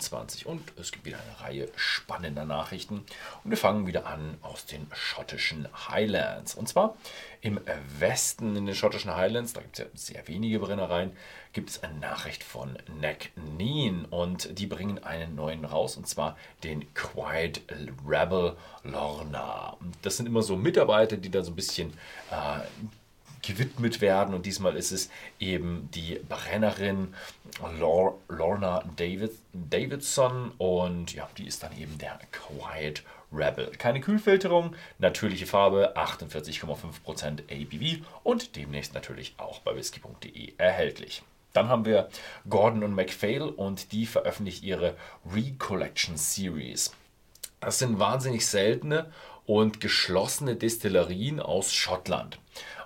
2023. Und es gibt wieder eine Reihe spannender Nachrichten. Und wir fangen wieder an aus den schottischen Highlands. Und zwar im Westen in den schottischen Highlands, da gibt es ja sehr wenige Brennereien, gibt es eine Nachricht von Neen und die bringen einen neuen raus und zwar den Quiet Rebel Lorna. Das sind immer so Mitarbeiter, die da so ein bisschen äh, gewidmet werden. Und diesmal ist es eben die Brennerin Lorna David, Davidson. Und ja, die ist dann eben der Quiet Rebel. Keine Kühlfilterung, natürliche Farbe, 48,5% ABV und demnächst natürlich auch bei whisky.de erhältlich. Dann haben wir Gordon und MacPhail und die veröffentlicht ihre Recollection Series. Das sind wahnsinnig seltene und geschlossene Destillerien aus Schottland.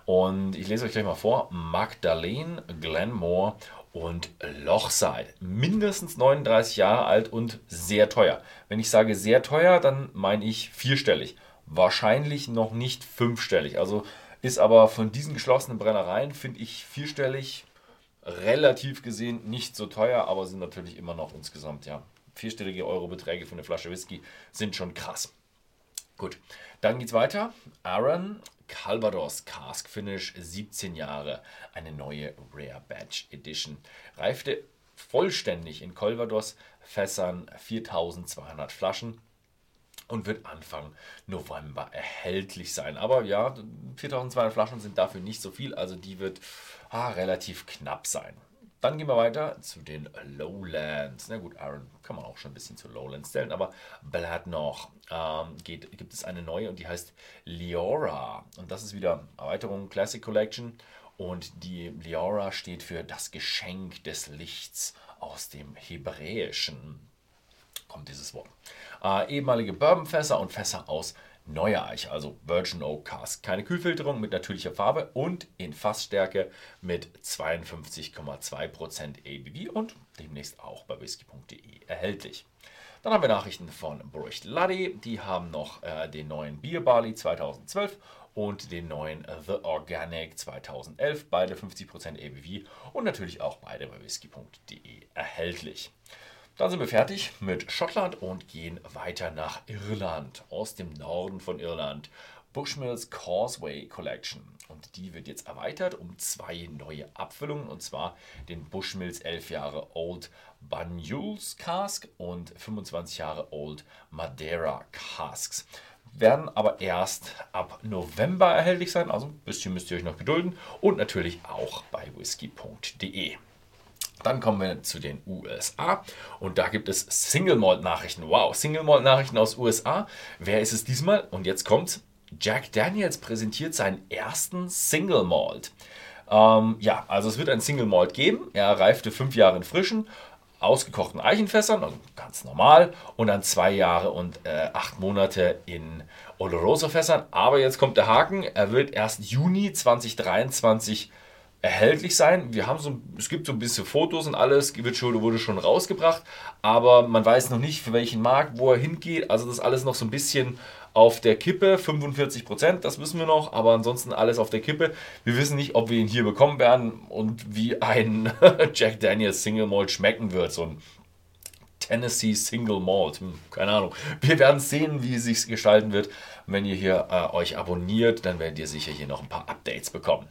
Und ich lese euch gleich mal vor. Magdalene, Glenmore und Lochside. Mindestens 39 Jahre alt und sehr teuer. Wenn ich sage sehr teuer, dann meine ich vierstellig. Wahrscheinlich noch nicht fünfstellig. Also ist aber von diesen geschlossenen Brennereien, finde ich vierstellig relativ gesehen nicht so teuer, aber sind natürlich immer noch insgesamt, ja, vierstellige Eurobeträge für eine Flasche Whisky sind schon krass. Gut, dann geht's weiter. Aaron Calvados Cask Finish 17 Jahre, eine neue Rare Batch Edition. Reifte vollständig in Calvados Fässern 4200 Flaschen und wird Anfang November erhältlich sein. Aber ja, 4200 Flaschen sind dafür nicht so viel, also die wird ah, relativ knapp sein. Dann gehen wir weiter zu den Lowlands. Na gut, Aaron kann man auch schon ein bisschen zu Lowlands stellen, aber bleibt noch. Ähm, geht, gibt es eine neue und die heißt Liora. Und das ist wieder Erweiterung Classic Collection. Und die Liora steht für das Geschenk des Lichts aus dem Hebräischen. Kommt dieses Wort. Äh, ehemalige Bourbonfässer und Fässer aus Neuer Eiche, also Virgin Oak Cask. Keine Kühlfilterung mit natürlicher Farbe und in Fassstärke mit 52,2% ABV und demnächst auch bei whisky.de erhältlich. Dann haben wir Nachrichten von Brucht Luddy. Die haben noch äh, den neuen Beer Barley 2012 und den neuen The Organic 2011. Beide 50% ABV und natürlich auch beide bei whisky.de erhältlich. Dann sind wir fertig mit Schottland und gehen weiter nach Irland, aus dem Norden von Irland. Bushmills Causeway Collection. Und die wird jetzt erweitert um zwei neue Abfüllungen, und zwar den Bushmills 11 Jahre Old Banyuls Cask und 25 Jahre Old Madeira Casks. Werden aber erst ab November erhältlich sein, also ein bisschen müsst ihr euch noch gedulden und natürlich auch bei whisky.de. Dann kommen wir zu den USA und da gibt es Single Malt Nachrichten. Wow, Single Malt Nachrichten aus USA. Wer ist es diesmal? Und jetzt kommt's. Jack Daniels präsentiert seinen ersten Single Malt. Ähm, ja, also es wird ein Single Malt geben. Er reifte fünf Jahre in frischen, ausgekochten Eichenfässern, also ganz normal, und dann zwei Jahre und äh, acht Monate in Oloroso Fässern. Aber jetzt kommt der Haken. Er wird erst Juni 2023 erhältlich sein. Wir haben so, es gibt so ein bisschen Fotos und alles, wird wurde schon rausgebracht, aber man weiß noch nicht, für welchen Markt, wo er hingeht. Also das ist alles noch so ein bisschen auf der Kippe, 45 Prozent, das wissen wir noch, aber ansonsten alles auf der Kippe. Wir wissen nicht, ob wir ihn hier bekommen werden und wie ein Jack Daniels Single Malt schmecken wird, so ein Tennessee Single Malt. Hm, keine Ahnung. Wir werden sehen, wie es sich gestalten wird. Wenn ihr hier äh, euch abonniert, dann werdet ihr sicher hier noch ein paar Updates bekommen.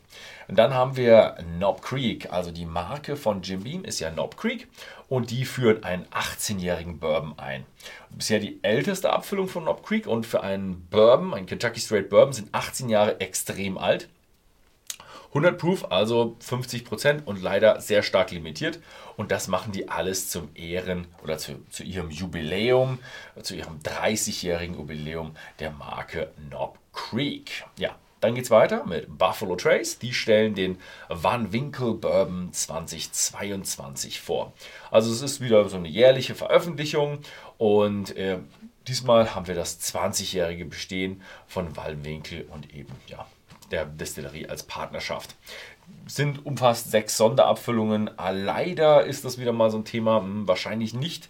Und dann haben wir Knob Creek, also die Marke von Jim Beam ist ja Knob Creek und die führt einen 18-jährigen Bourbon ein. Bisher die älteste Abfüllung von Knob Creek und für einen Bourbon, einen Kentucky Straight Bourbon, sind 18 Jahre extrem alt. 100 Proof, also 50% und leider sehr stark limitiert. Und das machen die alles zum Ehren oder zu, zu ihrem Jubiläum, zu ihrem 30-jährigen Jubiläum der Marke Knob Creek. Ja, dann geht es weiter mit Buffalo Trace. Die stellen den Van Winkle Bourbon 2022 vor. Also es ist wieder so eine jährliche Veröffentlichung und äh, diesmal haben wir das 20-jährige Bestehen von Van und eben ja, der Destillerie als Partnerschaft. Sind umfasst sechs Sonderabfüllungen. Ah, leider ist das wieder mal so ein Thema, hm, wahrscheinlich nicht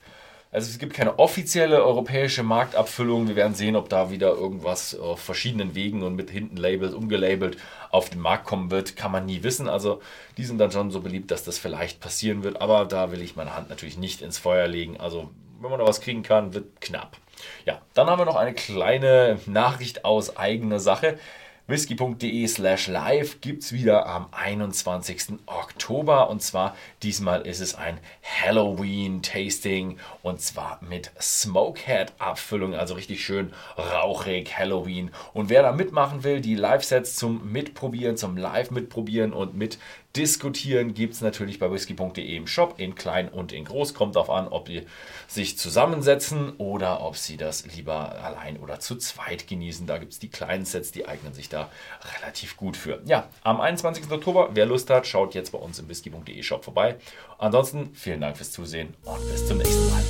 Also es gibt keine offizielle europäische Marktabfüllung. Wir werden sehen, ob da wieder irgendwas auf verschiedenen Wegen und mit hinten labelt, umgelabelt auf den Markt kommen wird. Kann man nie wissen. Also die sind dann schon so beliebt, dass das vielleicht passieren wird. Aber da will ich meine Hand natürlich nicht ins Feuer legen. Also wenn man da was kriegen kann, wird knapp. Ja, dann haben wir noch eine kleine Nachricht aus eigener Sache whisky.de slash live gibt es wieder am 21. Oktober und zwar diesmal ist es ein Halloween-Tasting und zwar mit Smokehead-Abfüllung, also richtig schön rauchig Halloween. Und wer da mitmachen will, die Live-Sets zum Mitprobieren, zum Live-Mitprobieren und mit diskutieren gibt es natürlich bei whisky.de im Shop, in klein und in groß. Kommt darauf an, ob die sich zusammensetzen oder ob sie das lieber allein oder zu zweit genießen. Da gibt es die kleinen Sets, die eignen sich da relativ gut für. Ja, am 21. Oktober, wer Lust hat, schaut jetzt bei uns im whisky.de Shop vorbei. Ansonsten vielen Dank fürs Zusehen und bis zum nächsten Mal.